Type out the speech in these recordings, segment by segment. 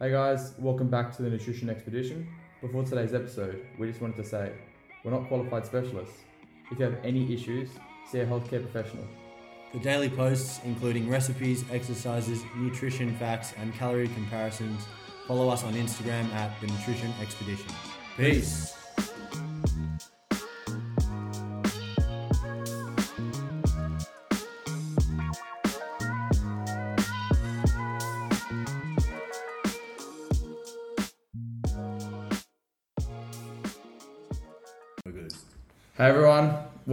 Hey guys, welcome back to the Nutrition Expedition. Before today's episode, we just wanted to say we're not qualified specialists. If you have any issues, see a healthcare professional. The daily posts, including recipes, exercises, nutrition facts, and calorie comparisons, follow us on Instagram at the Nutrition Expedition. Peace.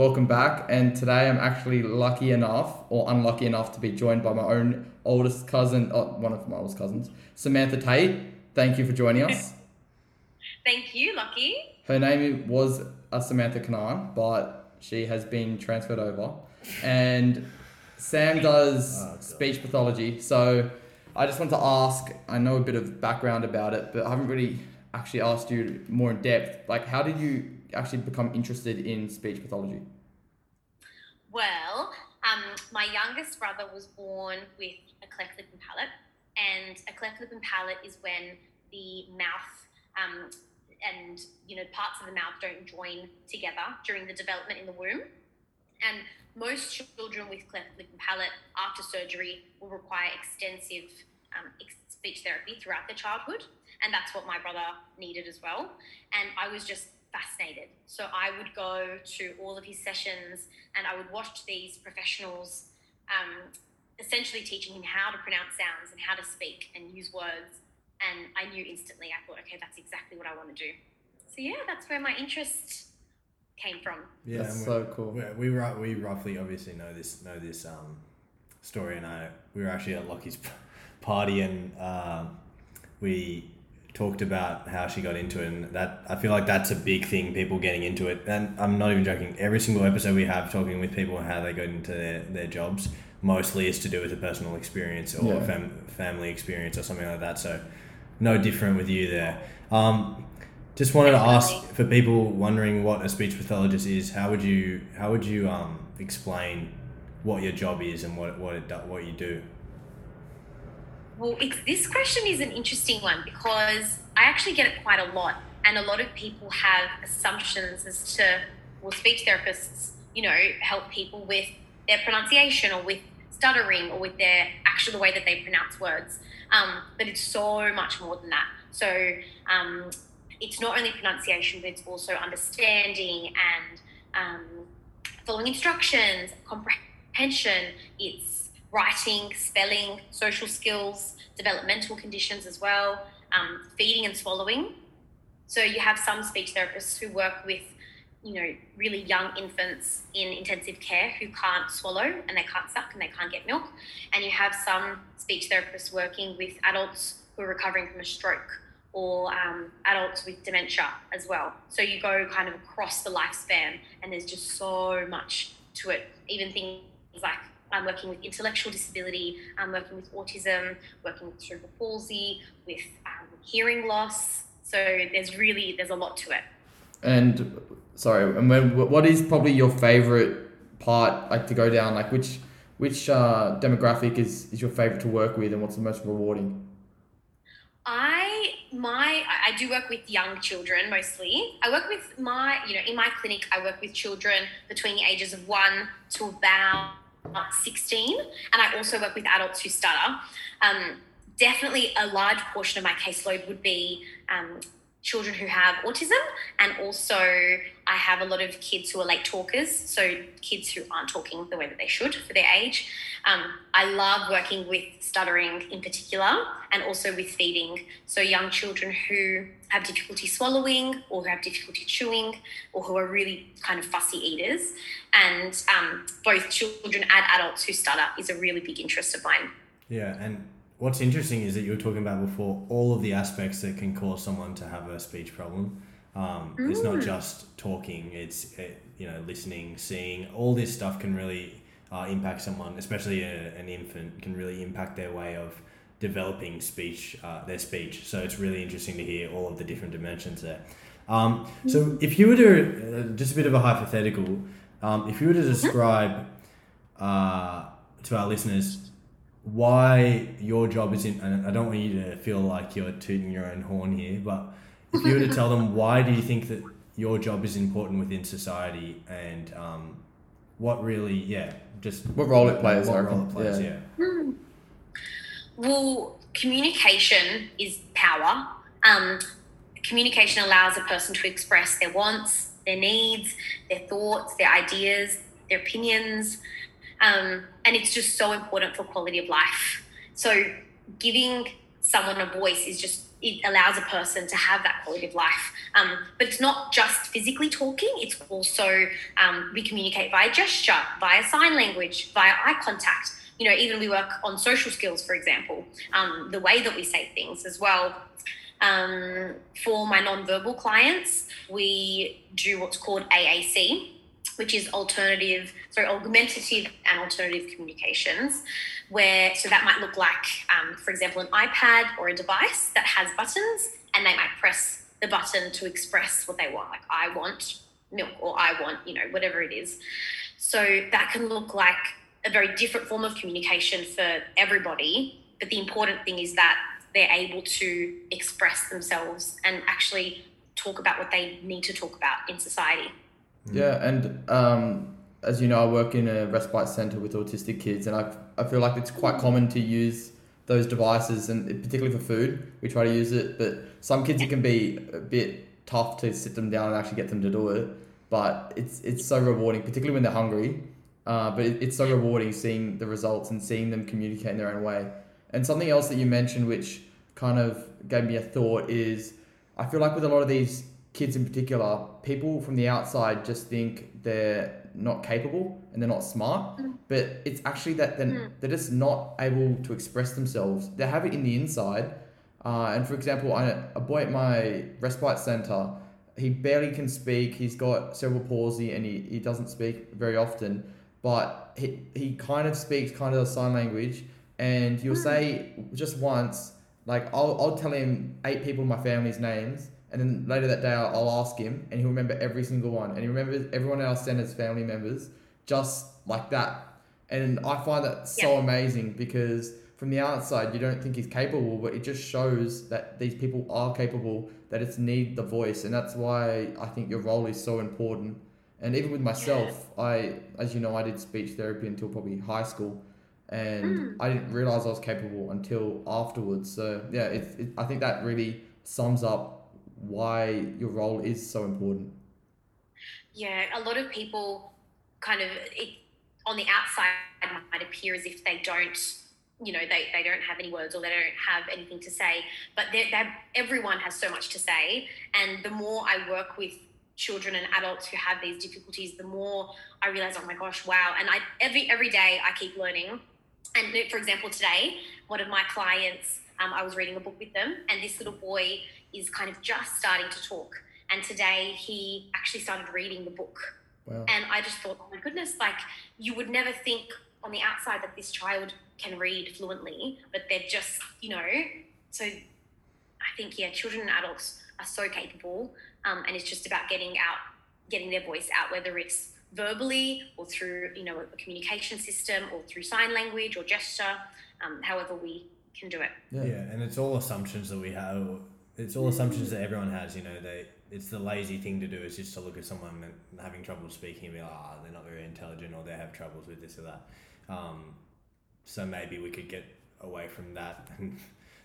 Welcome back. And today I'm actually lucky enough, or unlucky enough, to be joined by my own oldest cousin, oh, one of my oldest cousins, Samantha Tate. Thank you for joining us. Thank you, Lachie. Her name was uh, Samantha Kanan, but she has been transferred over. And Sam does Oh, speech pathology. So I just want to ask I know a bit of background about it, but I haven't really actually asked you more in depth. Like, how did you actually become interested in speech pathology? Well, um, my youngest brother was born with a cleft lip and palate, and a cleft lip and palate is when the mouth um, and you know parts of the mouth don't join together during the development in the womb. And most children with cleft lip and palate after surgery will require extensive um, speech therapy throughout their childhood, and that's what my brother needed as well. And I was just fascinated. So I would go to all of his sessions and I would watch these professionals um, essentially teaching him how to pronounce sounds and how to speak and use words. And I knew instantly, I thought, okay, that's exactly what I want to do. So yeah, that's where my interest came from. Yeah, That's so cool. we're- We we roughly obviously know this know this um, story, and I we were actually at Lachie's party, and um, we talked about how she got into it, and that I feel like that's a big thing, people getting into it, and I'm not even joking. Every single episode we have talking with people how they got into their, their jobs mostly is to do with a personal experience or Yeah. fam- family experience or something like that. So no different with you there. Um, just wanted to ask for people wondering what a speech pathologist is. How would you how would you um, explain what your job is and what what it do, what you do? Well, this question is an interesting one because I actually get it quite a lot. And a lot of people have assumptions as to, well, speech therapists, you know, help people with their pronunciation or with stuttering or with their actual the way that they pronounce words. Um, but it's so much more than that. So um, it's not only pronunciation, but it's also understanding and um, following instructions, comprehension. It's writing, spelling, social skills, developmental conditions as well, um, feeding and swallowing. So you have some speech therapists who work with, you know, really young infants in intensive care who can't swallow and they can't suck and they can't get milk. And you have some speech therapists working with adults who are recovering from a stroke or um, adults with dementia as well. So you go kind of across the lifespan and there's just so much to it. Even things like I'm working with intellectual disability, I'm working with autism, working with cerebral palsy, with um, hearing loss. So there's really there's a lot to it. And sorry, and when, what is probably your favorite part, like to go down? Like which which uh, demographic is, is your favorite to work with, and what's the most rewarding? I my I I do work with young children mostly. I work with my you know in my clinic I work with children between the ages of one to about 16, and I also work with adults who stutter. Um, definitely, a large portion of my caseload would be um, children who have autism, and also I have a lot of kids who are late talkers, so kids who aren't talking the way that they should for their age. Um, I love working with stuttering in particular, and also with feeding. So young children who have difficulty swallowing, or who have difficulty chewing, or who are really kind of fussy eaters, and um, both children and adults who stutter is a really big interest of mine. Yeah, and what's interesting is that you were talking about before all of the aspects that can cause someone to have a speech problem. Um, It's not just talking; it's uh you know listening, seeing. All this stuff can really uh, impact someone, especially a, an infant, can really impact their way of developing speech, uh, their speech. So it's really interesting to hear all of the different dimensions there. Um, so if you were to, uh, just a bit of a hypothetical, um, if you were to describe uh, to our listeners why your job is in, and I don't want you to feel like you're tooting your own horn here, but if you were to tell them why do you think that your job is important within society and um, what really, yeah, just What role it plays, what role it plays, Yeah. yeah. Well, communication is power. Um, communication allows a person to express their wants, their needs, their thoughts, their ideas, their opinions. Um, and it's just so important for quality of life. So, giving someone a voice is just, it allows a person to have that quality of life. Um, but it's not just physically talking, it's also um, we communicate via gesture, via sign language, via eye contact. You know, even we work on social skills, for example, um, the way that we say things as well. Um, for my non-verbal clients, we do what's called AAC, which is alternative, sorry, augmentative and alternative communications, where so that might look like, um, for example, an iPad or a device that has buttons, and they might press the button to express what they want, like I want milk or I want, you know, whatever it is. So that can look like a very different form of communication for everybody. But the important thing is that they're able to express themselves and actually talk about what they need to talk about in society. Yeah, and um, as you know, I work in a respite center with autistic kids, and I, I feel like it's quite common to use those devices, and particularly for food, we try to use it. But some kids, it can be a bit tough to sit them down and actually get them to do it. But it's it's so rewarding, particularly when they're hungry. Uh, but it, it's so rewarding seeing the results and seeing them communicate in their own way. And something else that you mentioned, which kind of gave me a thought, is I feel like with a lot of these kids in particular, people from the outside just think they're not capable and they're not smart. Mm. But it's actually that they're, mm. they're just not able to express themselves. They have it in the inside. Uh, and for example, I, a boy at my respite center, he barely can speak. He's got cerebral palsy and he, he doesn't speak very often. But he, he kind of speaks kind of a sign language. And he'll mm. say just once, like, I'll, I'll tell him eight people in my family's names. And then later that day, I'll, I'll ask him, and he'll remember every single one. And he remembers everyone else sent as family members just like that. And I find that so Yeah. amazing because from the outside, you don't think he's capable, but it just shows that these people are capable, that it's need the voice. And that's why I think your role is so important. And even with myself, I, as you know, I did speech therapy until probably high school. And hmm. I didn't realize I was capable until afterwards. So, yeah, it's it, I think that really sums up why your role is so important. Yeah, a lot of people kind of it, on the outside might appear as if they don't, you know, they, they don't have any words or they don't have anything to say. But they're, they're, everyone has so much to say. And the more I work with children and adults who have these difficulties, the more I realize, oh my gosh, wow. And I every every day I keep learning. And for example, today, one of my clients, um, I was reading a book with them, and this little boy is kind of just starting to talk. And today he actually started reading the book. Wow. And I just thought, oh my goodness, like you would never think on the outside that this child can read fluently, but they're just, you know, so I think, yeah, children and adults are so capable. Um, and it's just about getting out, getting their voice out, whether it's verbally or through, you know, a communication system or through sign language or gesture, um, however we can do it. Yeah. and it's all assumptions that we have. It's all assumptions that everyone has. You know, they. It's the lazy thing to do is just to look at someone and having trouble speaking and be like, ah, they're not very intelligent or they have troubles with this or that. Um, so maybe we could get away from that and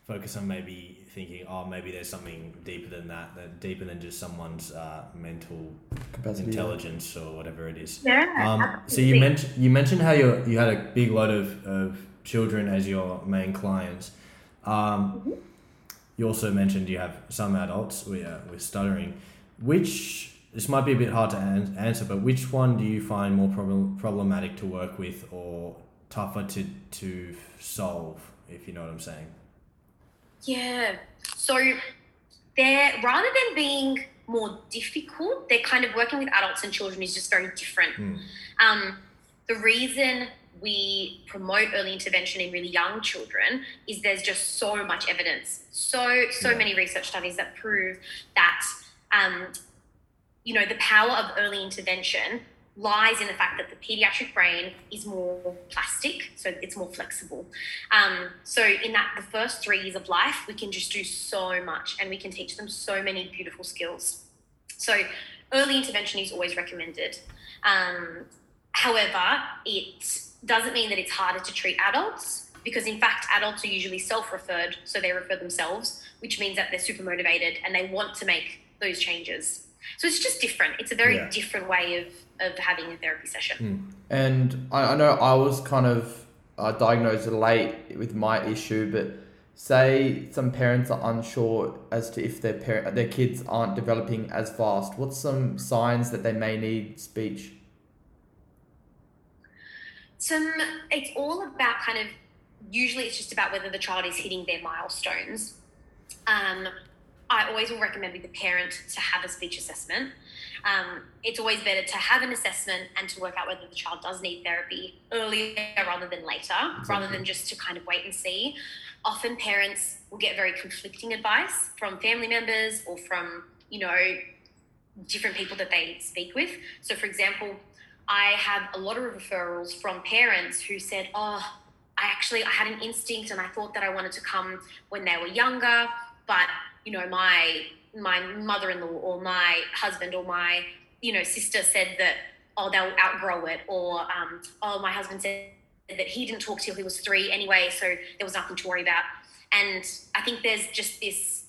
focus on maybe thinking, oh, maybe there's something deeper than that, that deeper than just someone's uh, mental Capacity. intelligence or whatever it is. Yeah. Um, so you mentioned you mentioned how you you had a big lot of, of children as your main clients. Um, You also mentioned you have some adults with, uh, with stuttering. Which this might be a bit hard to an- answer, but which one do you find more problem- problematic to work with or tougher to to solve? If you know what I'm saying. Yeah. So they're rather than being more difficult, they're kind of working with adults and children is just very different. Hmm. Um, the reason we promote early intervention in really young children is there's just so much evidence, so so Yeah. many research studies that prove that um, you know the power of early intervention lies in the fact that the pediatric brain is more plastic, so it's more flexible. Um, so in that the first three years of life, we can just do so much, and we can teach them so many beautiful skills. So early intervention is always recommended. Um, however, it doesn't mean that it's harder to treat adults because in fact adults are usually self-referred so they refer themselves which means that they're super motivated and they want to make those changes so it's just different it's a very Yeah. different way of of having a therapy session And I, I know I was kind of uh, diagnosed late with my issue, but say some parents are unsure as to if their parent, their kids aren't developing as fast. What's some signs that they may need speech? Some it's all about kind of usually it's just about whether the child is hitting their milestones. Um, i always will recommend with the parent to have a speech assessment. Um, it's always better to have an assessment and to work out whether the child does need therapy earlier rather than later rather than just to kind of wait and see. Often parents will get very conflicting advice from family members or from you know different people that they speak with. So for example I have a lot of referrals from parents who said, "Oh, I actually I had an instinct and I thought that I wanted to come when they were younger, but you know my my mother-in-law or my husband or my you know sister said that oh they'll outgrow it or um, oh my husband said that he didn't talk till he was three anyway, so there was nothing to worry about." And I think there's just this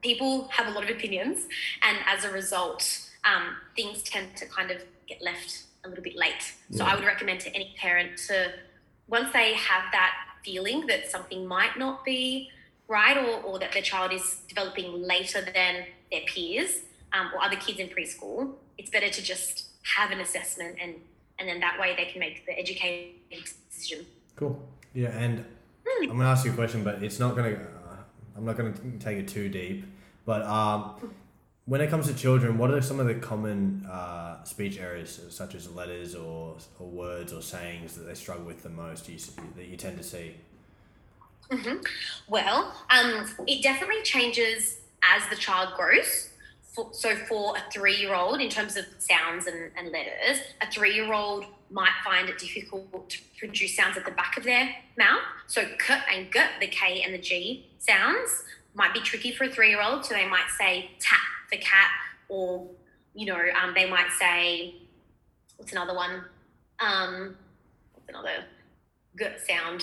people have a lot of opinions, and as a result, um, things tend to kind of get left a little bit late. So I would recommend to any parent to, once they have that feeling that something might not be right or, or that their child is developing later than their peers um, or other kids in preschool, it's better to just have an assessment and, and then that way they can make the educated decision. Cool. Yeah, and I'm gonna ask you a question, but it's not gonna. Uh, I'm not gonna take it too deep. But um, when it comes to children, what are some of the common uh, speech errors, such as letters or, or words or sayings that they struggle with the most? You, that you tend to see. Well, um, it definitely changes as the child grows. For, so, for a three year old, in terms of sounds and, and letters, a three year old might find it difficult to produce sounds at the back of their mouth. So, k and g, the K and the G sounds, might be tricky for a three year old. So, they might say tap for cat, or, you know, um, they might say, what's another one? Um, what's another good sound?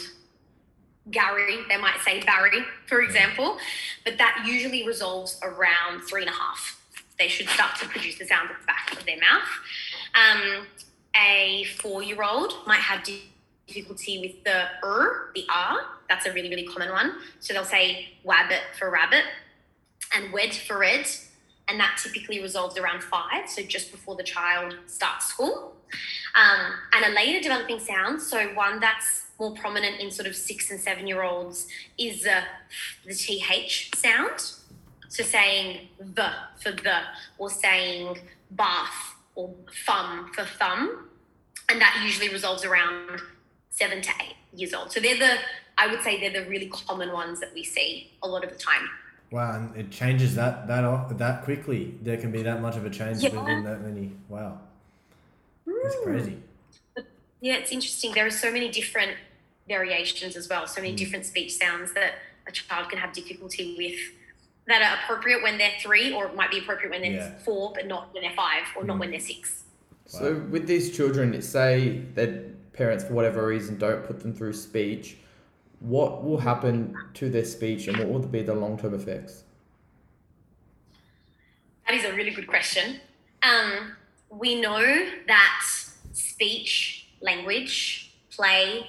Gary, they might say Barry, for example, but that usually resolves around three and a half. They should start to produce the sound at the back of their mouth. Um, a four year old might have difficulty with the er, the r. That's a really, really common one. So they'll say wabbit for rabbit and wed for red. And that typically resolves around five, so just before the child starts school. Um, and a later developing sound, so one that's more prominent in sort of six and seven year olds, is uh, the TH sound. So saying the for the, or saying bath or thumb for thumb. And that usually resolves around seven to eight years old. So they're the, I would say they're the really common ones that we see a lot of the time. Wow, and it changes that that off, that quickly. There can be that much of a change Yeah. within that many. Wow, that's crazy. Yeah, it's interesting. There are so many different variations as well, so many mm. different speech sounds that a child can have difficulty with that are appropriate when they're three, or it might be appropriate when they're Yeah. four, but not when they're five, or not mm. when they're six. So with these children, say that parents for whatever reason don't put them through speech, what will happen to their speech and what will be the long term effects? That is a really good question. Um, we know that speech, language, play,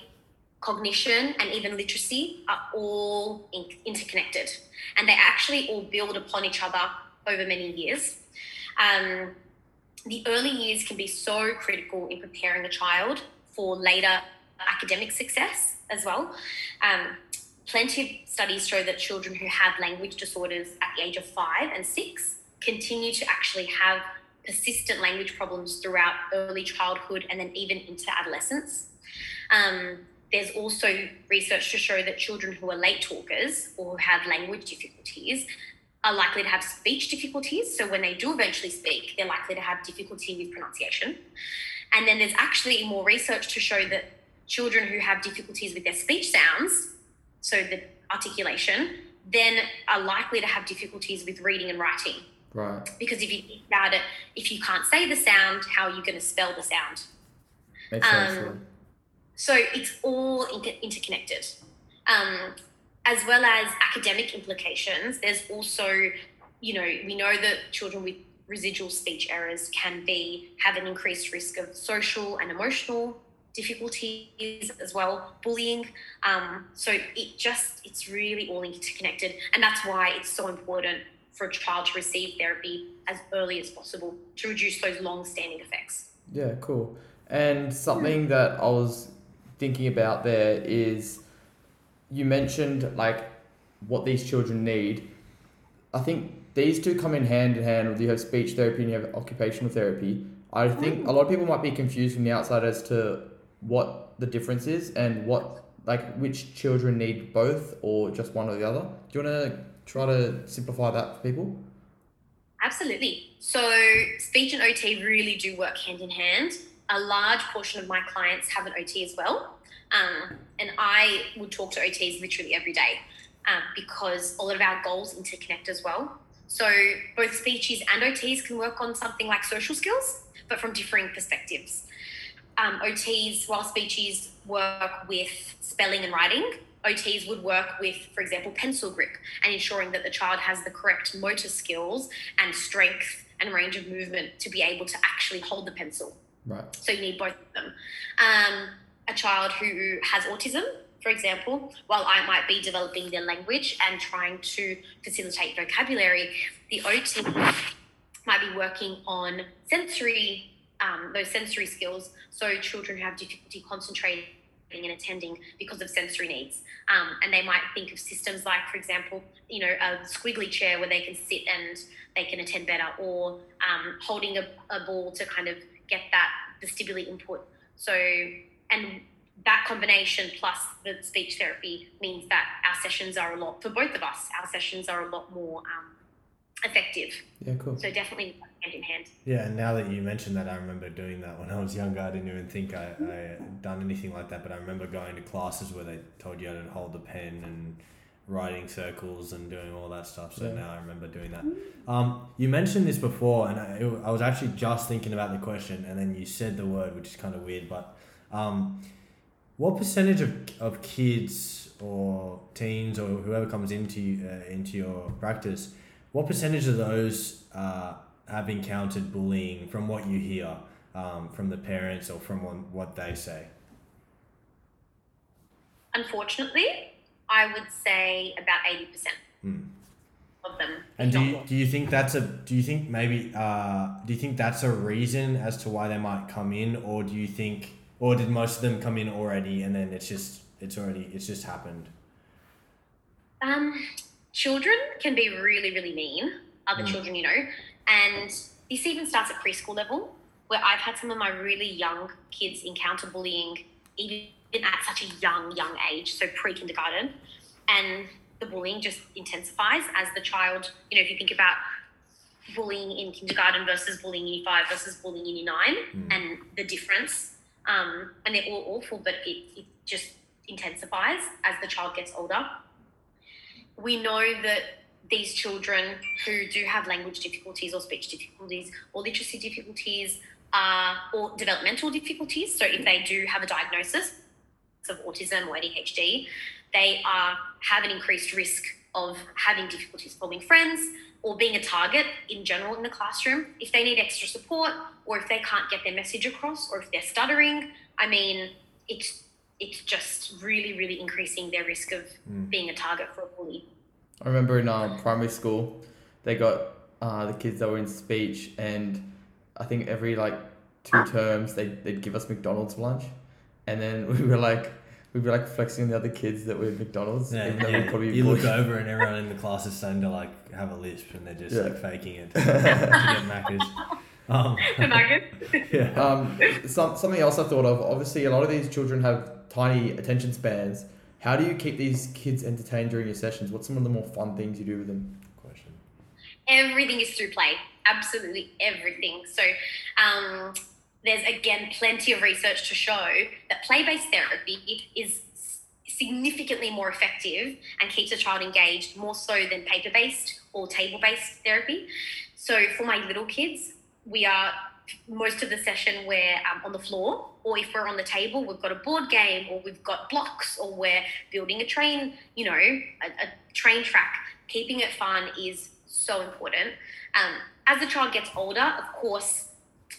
cognition, and even literacy are all in- interconnected, and they actually all build upon each other over many years. Um, the early years can be so critical in preparing a child for later academic success as well. Um, plenty of studies show that children who have language disorders at the age of five and six continue to actually have persistent language problems throughout early childhood and then even into adolescence. Um, there's also research to show that children who are late talkers or who have language difficulties are likely to have speech difficulties. So when they do eventually speak, they're likely to have difficulty with pronunciation. And then there's actually more research to show that children who have difficulties with their speech sounds, so the articulation, then are likely to have difficulties with reading and writing. Right. Because if you think about it, if you can't say the sound, how are you going to spell the sound? Makes sense. Um, yeah. So it's all inter- interconnected. Um, as well as academic implications, there's also, you know, we know that children with residual speech errors can be have an increased risk of social and emotional difficulties as well, bullying. Um, so it just it's really all interconnected, and that's why it's so important for a child to receive therapy as early as possible to reduce those long-standing effects. Yeah, cool. And something that I was thinking about there is you mentioned like what these children need. I think these two come in hand in hand with you have speech therapy and you have occupational therapy. I think a lot of people might be confused from the outside as to what the difference is and what like which children need both or just one or the other. Do you want to try to simplify that for people? Absolutely. So, speech and OT really do work hand in hand. A large portion of my clients have an OT as well. Um, and I would talk to OTs literally every day um, because a lot of our goals interconnect as well. So, both speeches and OTs can work on something like social skills, but from differing perspectives. Um, OTs, while speeches work with spelling and writing, OTs would work with, for example, pencil grip and ensuring that the child has the correct motor skills and strength and range of movement to be able to actually hold the pencil. Right. So you need both of them. Um, a child who has autism, for example, while I might be developing their language and trying to facilitate vocabulary, the OT might be working on sensory, um, those sensory skills. So children who have difficulty concentrating and attending because of sensory needs. Um, and they might think of systems like, for example, you know, a squiggly chair where they can sit and they can attend better, or um, holding a, a ball to kind of get that vestibular input. So, and that combination plus the speech therapy means that our sessions are a lot, for both of us, our sessions are a lot more um, effective. Yeah, cool. So definitely hand in hand. Yeah, and now that you mentioned that, I remember doing that when I was younger. I didn't even think I, I had done anything like that, but I remember going to classes where they told you how to hold the pen and writing circles and doing all that stuff. So Yeah. now I remember doing that. Um, you mentioned this before, and I, it- I was actually just thinking about the question, and then you said the word, which is kind of weird, but um, what percentage of, of kids or teens or whoever comes into uh, into your practice, what percentage of those uh, have encountered bullying from what you hear um, from the parents or from what, what they say? Unfortunately, I would say about 80% Hmm. of them. And do you, do you think that's a do you think maybe uh, do you think that's a reason as to why they might come in, or do you think, or did most of them come in already and then it's just it's already it's just happened? Um, children can be really, really mean, other Mm. children, you know, and this even starts at preschool level, where I've had some of my really young kids encounter bullying even at such a young, young age, so pre kindergarten, and the bullying just intensifies as the child, you know, if you think about bullying in kindergarten versus bullying in year five versus bullying in year nine, Mm. and the difference, um, and they're all awful, but it, it just intensifies as the child gets older we know that these children who do have language difficulties or speech difficulties or literacy difficulties uh, or developmental difficulties, so if they do have a diagnosis of autism or ADHD, they are, have an increased risk of having difficulties forming friends or being a target in general in the classroom. If they need extra support or if they can't get their message across or if they're stuttering, I mean, it's it's just really, really increasing their risk of Mm. being a target for a bully. I remember in um, primary school, they got uh, the kids that were in speech, and I think every like two terms they they'd give us McDonald's lunch, and then we were like we'd be like flexing on the other kids that were at McDonald's, Yeah, even though yeah. we'd probably be you look over and everyone in the class is starting to like have a lisp and they're just Yeah. like faking it to, to get Maccas. Um, yeah. Um, some, something else I thought of. Obviously, a lot of these children have tiny attention spans. How do you keep these kids entertained during your sessions? What's some of the more fun things you do with them? Question. everything is through play. Absolutely everything. So um, there's again plenty of research to show that play-based therapy is significantly more effective and keeps a child engaged more so than paper-based or table-based therapy. So for my little kids, we are most of the session we're um, on the floor, or if we're on the table, we've got a board game, or we've got blocks, or we're building a train, you know, a, a train track. Keeping it fun is so important. Um, as the child gets older, of course,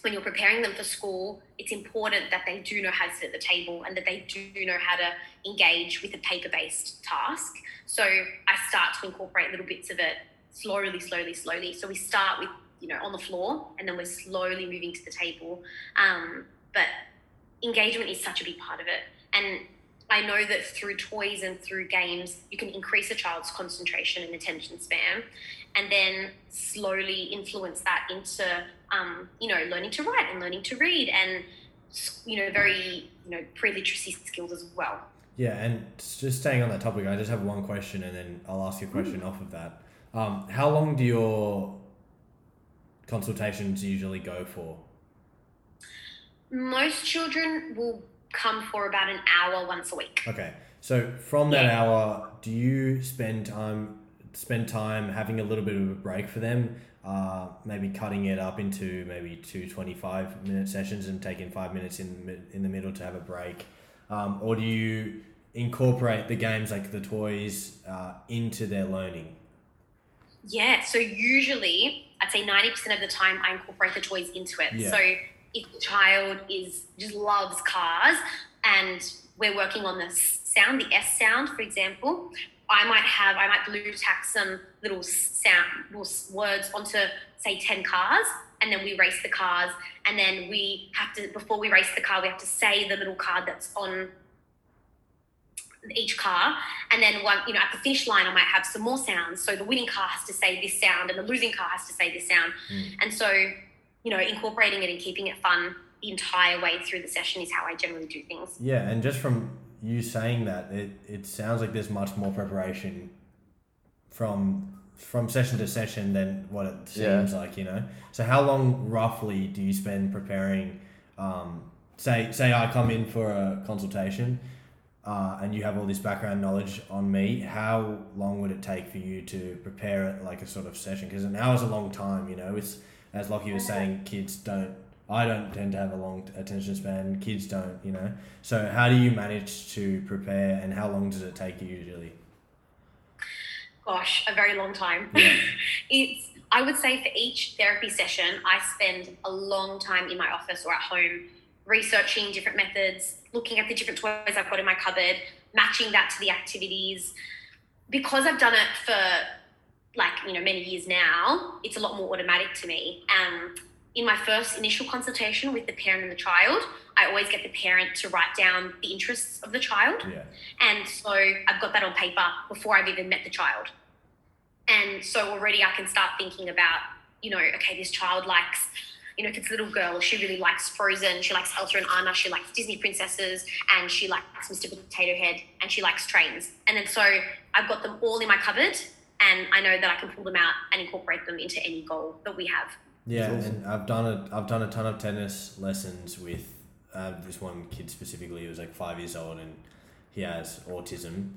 when you're preparing them for school, it's important that they do know how to sit at the table and that they do know how to engage with a paper based task. So I start to incorporate little bits of it slowly, slowly, slowly. So we start with, you know, on the floor and then we're slowly moving to the table. Um, but engagement is such a big part of it. And I know that through toys and through games, you can increase a child's concentration and attention span, and then slowly influence that into, um, you know, learning to write and learning to read, and you know, very, you know, pre-literacy skills as well. Yeah, and just staying on that topic, I just have one question, and then I'll ask you a question mm. off of that. Um, how long do your consultations usually go for? Most children will come for about an hour once a week. Okay. So from that yeah. hour, do you spend time spend time having a little bit of a break for them? Uh, maybe cutting it up into maybe two 25 minute sessions and taking five minutes in in the middle to have a break, um, or do you incorporate the games like the toys uh, into their learning? Yeah. So usually, I'd say ninety percent of the time, I incorporate the toys into it. Yeah. So if the child is just loves cars and we're working on the sound, the S sound, for example, I might have, I might Blu Tack some little sound, little words onto, say, 10 cars, and then we race the cars. And then we have to, before we race the car, we have to say the little card that's on each car. And then one, you know, at the finish line, I might have some more sounds. So the winning car has to say this sound, and the losing car has to say this sound. Mm. And so you know, incorporating it and keeping it fun the entire way through the session is how I generally do things. Yeah, and just from you saying that, it, it sounds like there's much more preparation from from session to session than what it seems yeah. like, you know. So how long roughly do you spend preparing? Um, say say I come in for a consultation. Uh, and you have all this background knowledge on me, how long would it take for you to prepare it like a sort of session? Because an hour is a long time, you know. It's as Lachie was saying, kids don't. I don't tend to have a long attention span. Kids don't, you know. So how do you manage to prepare, and how long does it take you usually? Gosh, a very long time. Yeah. it's. I would say for each therapy session, I spend a long time in my office or at home researching different methods, looking at the different toys I've got in my cupboard, matching that to the activities. Because I've done it for like you know many years now it's a lot more automatic to me um, in my first initial consultation with the parent and the child i always get the parent to write down the interests of the child yeah. and so i've got that on paper before i've even met the child and so already i can start thinking about you know okay this child likes you know, if it's a little girl, she really likes Frozen, she likes Elsa and Anna, she likes Disney princesses, and she likes Mr. Potato Head, and she likes trains. And then so I've got them all in my cupboard, and I know that I can pull them out and incorporate them into any goal that we have. Yeah, and I've done a I've done a ton of tennis lessons with uh, this one kid specifically. He was like five years old and he has autism.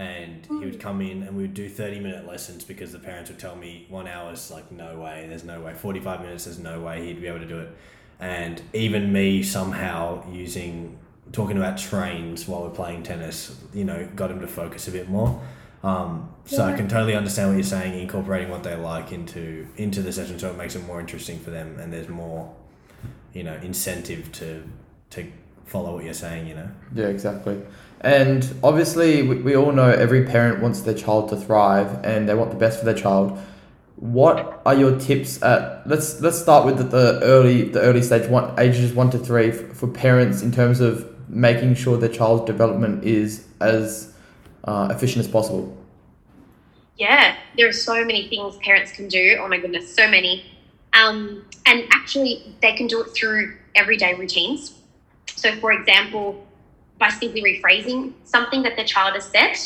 And he would come in and we would do 30 minute lessons because the parents would tell me one hour is like, no way, there's no way. 45 minutes, there's no way he'd be able to do it. And even me somehow using, talking about trains while we're playing tennis, you know, got him to focus a bit more. Um, so yeah. I can totally understand what you're saying, incorporating what they like into into the session, so it makes it more interesting for them, and there's more, you know, incentive to to follow what you're saying. You know. Yeah, exactly. And obviously, we, we all know every parent wants their child to thrive, and they want the best for their child. What are your tips at? Let's let's start with the, the early the early stage one ages one to three for, for parents in terms of making sure their child's development is as uh, efficient as possible? Yeah, there are so many things parents can do. Oh my goodness, so many. Um, and actually, they can do it through everyday routines. So, for example, by simply rephrasing something that the child has said.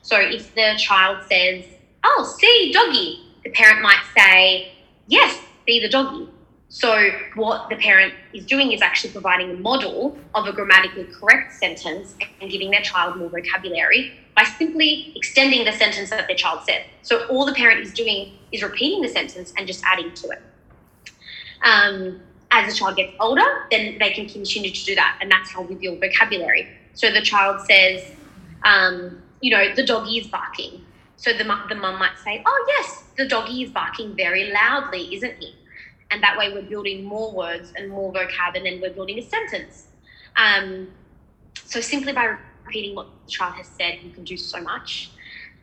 So, if the child says, Oh, see, doggy, the parent might say, Yes, be the doggy. So, what the parent is doing is actually providing a model of a grammatically correct sentence and giving their child more vocabulary by simply extending the sentence that their child said. So, all the parent is doing is repeating the sentence and just adding to it. Um, as the child gets older, then they can continue to do that, and that's how we build vocabulary. So, the child says, um, you know, the doggy is barking. So the, the mum might say, oh, yes, the doggy is barking very loudly, isn't he? And that way we're building more words and more vocab, and then we're building a sentence. Um, so simply by repeating what the child has said, you can do so much.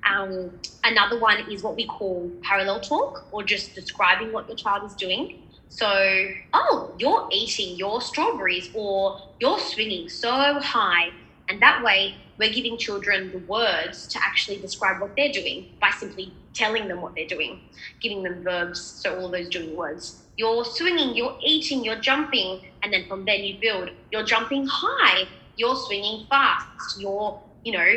Um, another one is what we call parallel talk, or just describing what your child is doing. So, oh, you're eating your strawberries, or you're swinging so high. And that way, we're giving children the words to actually describe what they're doing by simply telling them what they're doing, giving them verbs, so all those doing words. You're swinging, you're eating, you're jumping, and then from then you build. You're jumping high, you're swinging fast, you're, you know,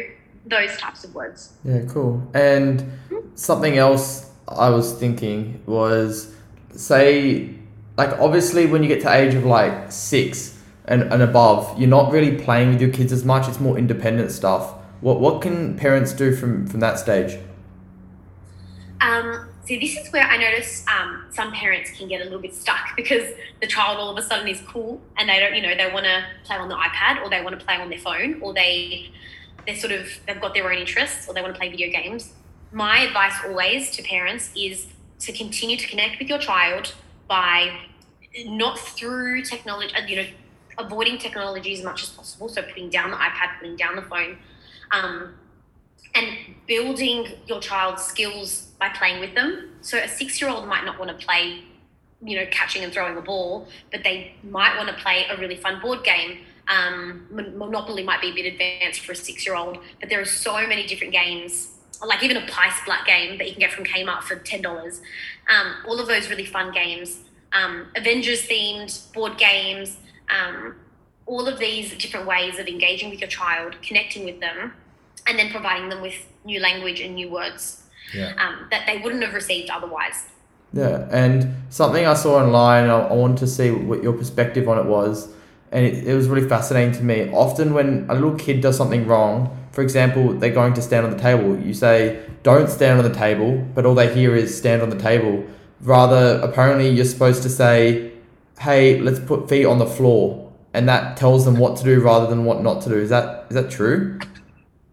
those types of words. Yeah, cool. And hmm? something else I was thinking was say, like, obviously, when you get to age of like six, and, and above, you're not really playing with your kids as much. It's more independent stuff. What what can parents do from from that stage? Um, see, this is where I notice um, some parents can get a little bit stuck because the child all of a sudden is cool and they don't, you know, they want to play on the iPad or they want to play on their phone or they they're sort of they've got their own interests or they want to play video games. My advice always to parents is to continue to connect with your child by not through technology, you know, avoiding technology as much as possible. So putting down the iPad, putting down the phone, um, and building your child's skills by playing with them. So a six-year-old might not want to play, you know, catching and throwing a ball, but they might want to play a really fun board game. Um, Monopoly might be a bit advanced for a six-year-old, but there are so many different games like even a pie splat game that you can get from Kmart for ten dollars. Um, all of those really fun games, um, Avengers themed board games, um, all of these different ways of engaging with your child, connecting with them, and then providing them with new language and new words yeah. um, that they wouldn't have received otherwise. Yeah, and something I saw online, I, I wanted to see what your perspective on it was, and it, it was really fascinating to me. Often, when a little kid does something wrong, for example, they're going to stand on the table, you say, don't stand on the table, but all they hear is stand on the table. Rather, apparently, you're supposed to say, hey, let's put feet on the floor, and that tells them what to do rather than what not to do. Is that is that true?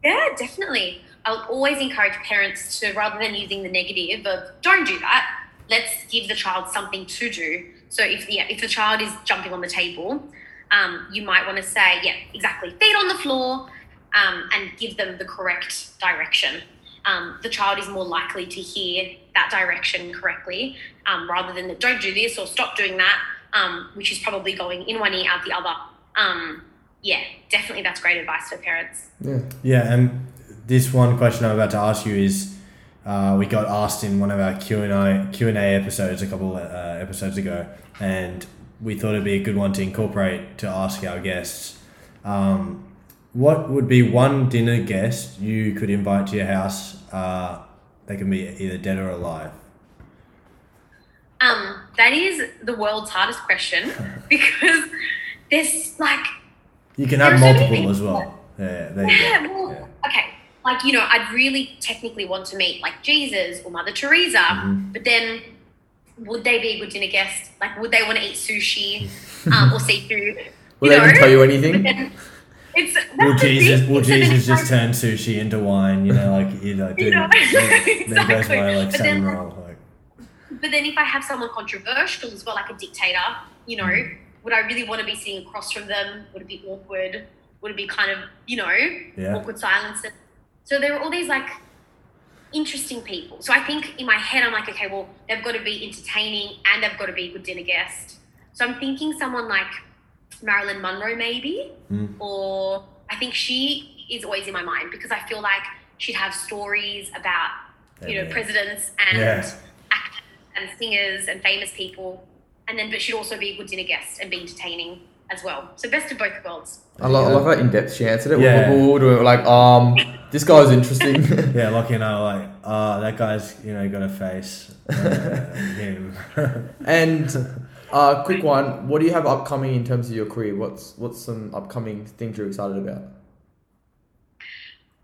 Yeah, definitely. I'll always encourage parents to rather than using the negative of don't do that, let's give the child something to do. So if the if the child is jumping on the table, um, you might want to say, yeah, exactly, feet on the floor, um, and give them the correct direction. Um, the child is more likely to hear that direction correctly um, rather than the, don't do this or stop doing that um, which is probably going in one ear out the other. Um, yeah, definitely that's great advice for parents. Yeah. Yeah, and this one question I'm about to ask you is uh, we got asked in one of our Q&A, Q&A episodes a couple uh, episodes ago, and we thought it'd be a good one to incorporate to ask our guests. Um, what would be one dinner guest you could invite to your house? Uh, they can be either dead or alive. Um, that is the world's hardest question because there's like you can have multiple as well. Yeah, yeah, well, yeah. okay. Like you know, I'd really technically want to meet like Jesus or Mother Teresa, mm-hmm. but then would they be a good dinner guest? Like, would they want to eat sushi um, or seafood? Will they even tell you anything? It's, will Jesus will Jesus just turn sushi into wine? You know, like you know, you know exactly. then goes by like salmon roll. But then if I have someone controversial as well, like a dictator, you know, mm. would I really want to be sitting across from them? Would it be awkward? Would it be kind of, you know, yeah. awkward silence? So there are all these like interesting people. So I think in my head, I'm like, okay, well, they've got to be entertaining and they've got to be a good dinner guest. So I'm thinking someone like Marilyn Monroe, maybe, mm. or I think she is always in my mind because I feel like she'd have stories about, you know, presidents and. Yeah and singers and famous people. And then, but she'd also be a good dinner guest and be entertaining as well. So best of both worlds. I love, I love how in depth she answered it. Yeah. We, we were doing like, um, this guy's interesting. Yeah, Lachie and I were like, uh, that guy's, you know, got a face. Uh, him. and uh, quick one, what do you have upcoming in terms of your career? What's what's some upcoming things you're excited about?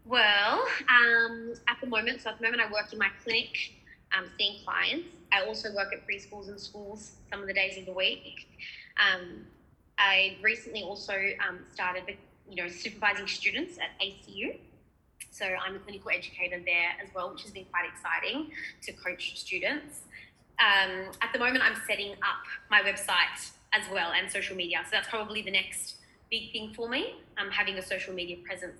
Well, um, at the moment, so at the moment I work in my clinic, um, seeing clients. I also work at preschools and schools some of the days of the week. Um, I recently also um, started, you know, supervising students at ACU. So I'm a clinical educator there as well, which has been quite exciting to coach students. Um, at the moment, I'm setting up my website as well and social media. So that's probably the next big thing for me. Um, having a social media presence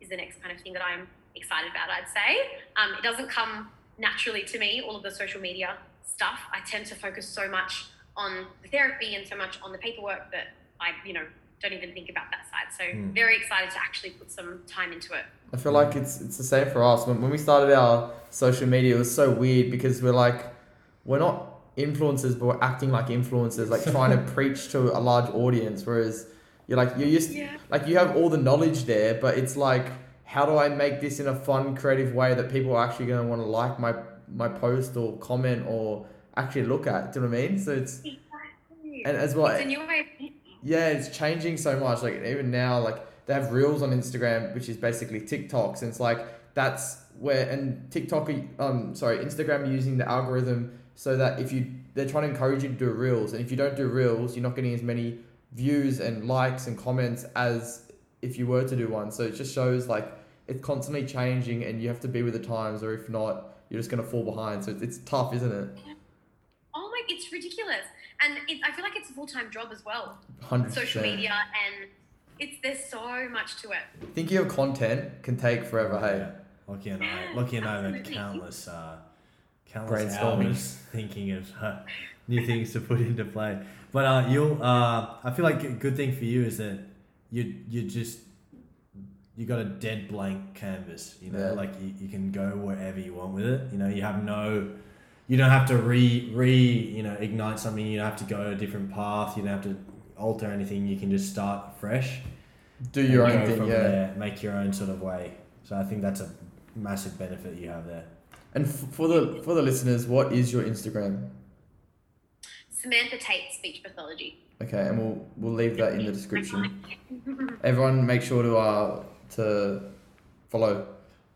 is the next kind of thing that I'm excited about, I'd say. Um, it doesn't come naturally to me, all of the social media stuff. I tend to focus so much on the therapy and so much on the paperwork that I, you know, don't even think about that side. So Mm. very excited to actually put some time into it. I feel like it's it's the same for us. When, when we started our social media, it was so weird because we're like, we're not influencers, but we're acting like influencers, like trying to preach to a large audience. Whereas you're like you're used, Yeah. like you have all the knowledge there, but it's like, how do I make this in a fun, creative way that people are actually going to want to like my my post or comment or actually look at? Do you know what I mean? So it's Exactly. and as well, it's a new way yeah, it's changing so much. Like even now, like they have reels on Instagram, which is basically TikToks, and it's like that's where and TikTok, um, sorry, Instagram using the algorithm so that if you they're trying to encourage you to do reels, and if you don't do reels, you're not getting as many views and likes and comments as if you were to do one. So it just shows like it's constantly changing, and you have to be with the times, or if not, you're just gonna fall behind. So it's, it's tough, isn't it? Oh my, it's ridiculous. And it, I feel like it's a full time job as well. Hundred Social media and it's there's so much to it. Thinking of content can take forever. Hey. Yeah. Lachie and I, Lachie and I have had countless, uh, countless Brainstorming. hours thinking of uh, new things to put into play. But uh, you'll, uh, I feel like a good thing for you is that you you just you got a dead blank canvas. You know, Yeah. like you, you can go wherever you want with it. You know, you have no, you don't have to re re you know ignite something. You don't have to go a different path. You don't have to alter anything. You can just start fresh. Do your own thing, yeah. there, make your own sort of way. So I think that's a massive benefit you have there. And f- for the for the listeners, what is your Instagram? Samantha Tate speech pathology. Okay, and we'll we'll leave that in the description. Everyone, make sure to uh to follow,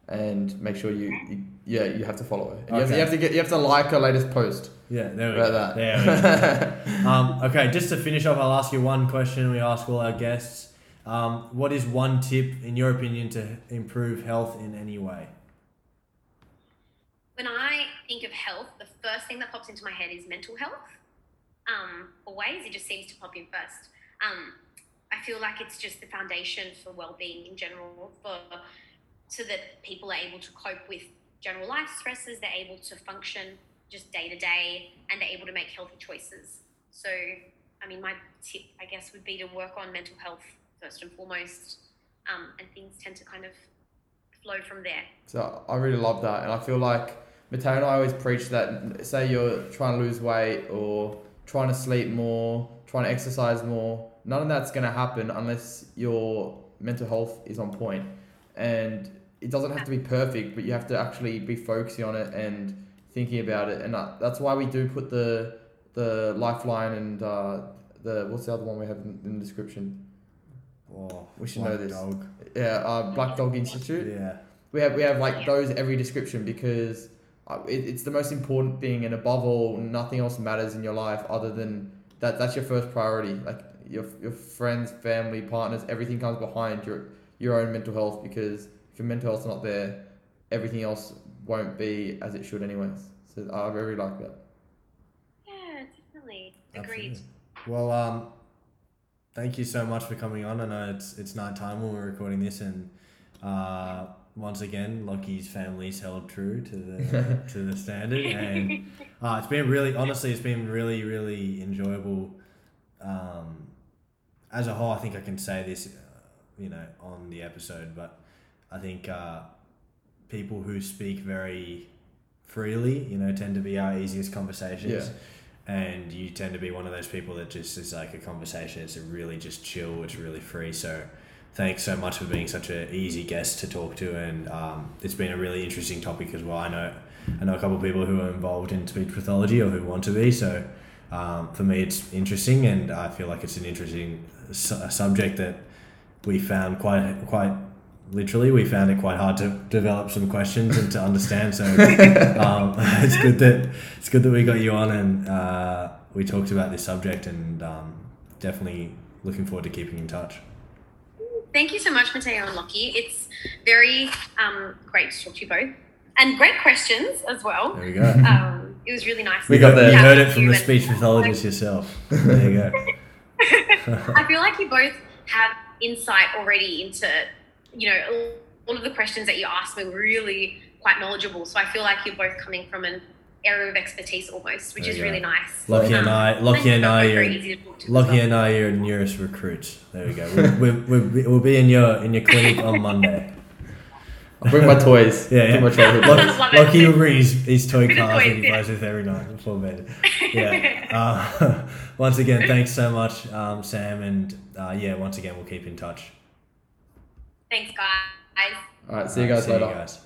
and make sure you, you yeah you have to follow her. And You, have, you have to get you have to like her latest post Yeah, there we about go. that. There we go. um, okay, just to finish off, I'll ask you one question we ask all our guests. Um, what is one tip, in your opinion, to improve health in any way? When I think of health, the first thing that pops into my head is mental health. Um, always, it just seems to pop in first. Um, I feel like it's just the foundation for well-being in general, for so that people are able to cope with general life stresses. They're able to function just day to day, and they're able to make healthy choices. So, I mean, my tip, I guess, would be to work on mental health first and foremost, um, and things tend to kind of flow from there. So I really love that, and I feel like Mateo and I always preach that. Say you're trying to lose weight or trying to sleep more, trying to exercise more. None of that's gonna happen unless your mental health is on point. point, and it doesn't have to be perfect, but you have to actually be focusing on it and thinking about it, and uh, that's why we do put the the lifeline and uh, the what's the other one we have in, in the description? Oh, We should black know this. Dog. Yeah, uh, Black Dog Institute. Yeah. We have we have like those every description because it, it's the most important thing, and above all, nothing else matters in your life other than that. That's your first priority. Like your your friends, family, partners, everything comes behind your your own mental health because if your mental health's not there, everything else won't be as it should anyways. So I really like that. Yeah, definitely. Agreed. Absolutely. Well, um, thank you so much for coming on. I know it's it's night time when we're recording this, and uh, once again, Lachie's family's held true to the to the standard, and uh, it's been really, honestly, it's been really, really enjoyable. Um, as a whole, I think I can say this, uh, you know, on the episode, but I think uh, people who speak very freely, you know, tend to be our easiest conversations Yeah. and you tend to be one of those people that just is like a conversation. It's really just chill. It's really free. So thanks so much for being such an easy guest to talk to, and um, it's been a really interesting topic as well. I know I know a couple of people who are involved in speech pathology or who want to be. So um, for me, it's interesting, and I feel like it's an interesting su- subject that we found quite quite literally we found it quite hard to develop some questions and to understand so um, it's good that it's good that we got you on and uh, we talked about this subject and um, definitely looking forward to keeping in touch Thank you so much, Mateo and Lachie. It's very um, great to talk to you both, and great questions as well. there we go Um, it was really nice. We got the- you heard it from the speech pathologist yourself there you go I feel like you both have insight already into, you know, all of the questions that you asked me were really quite knowledgeable. So I feel like you're both coming from an area of expertise almost, which is go. really nice. Lachie and Um, I thank Lachie and I, are, very easy to talk to as Lachie well. and I are nearest recruits there we go we'll, we'll, we'll, we'll be in your in your clinic on Monday I'll bring my toys. Yeah, yeah. Bring my childhood Lock, toys. Love. Lachie will bring his, his toy cars that toys, he yeah. plays with every night before bed. Yeah. Uh, once again, thanks so much, um, Sam, and uh, yeah, once again, we'll keep in touch. Thanks, guys. All right, see you guys See later. you guys.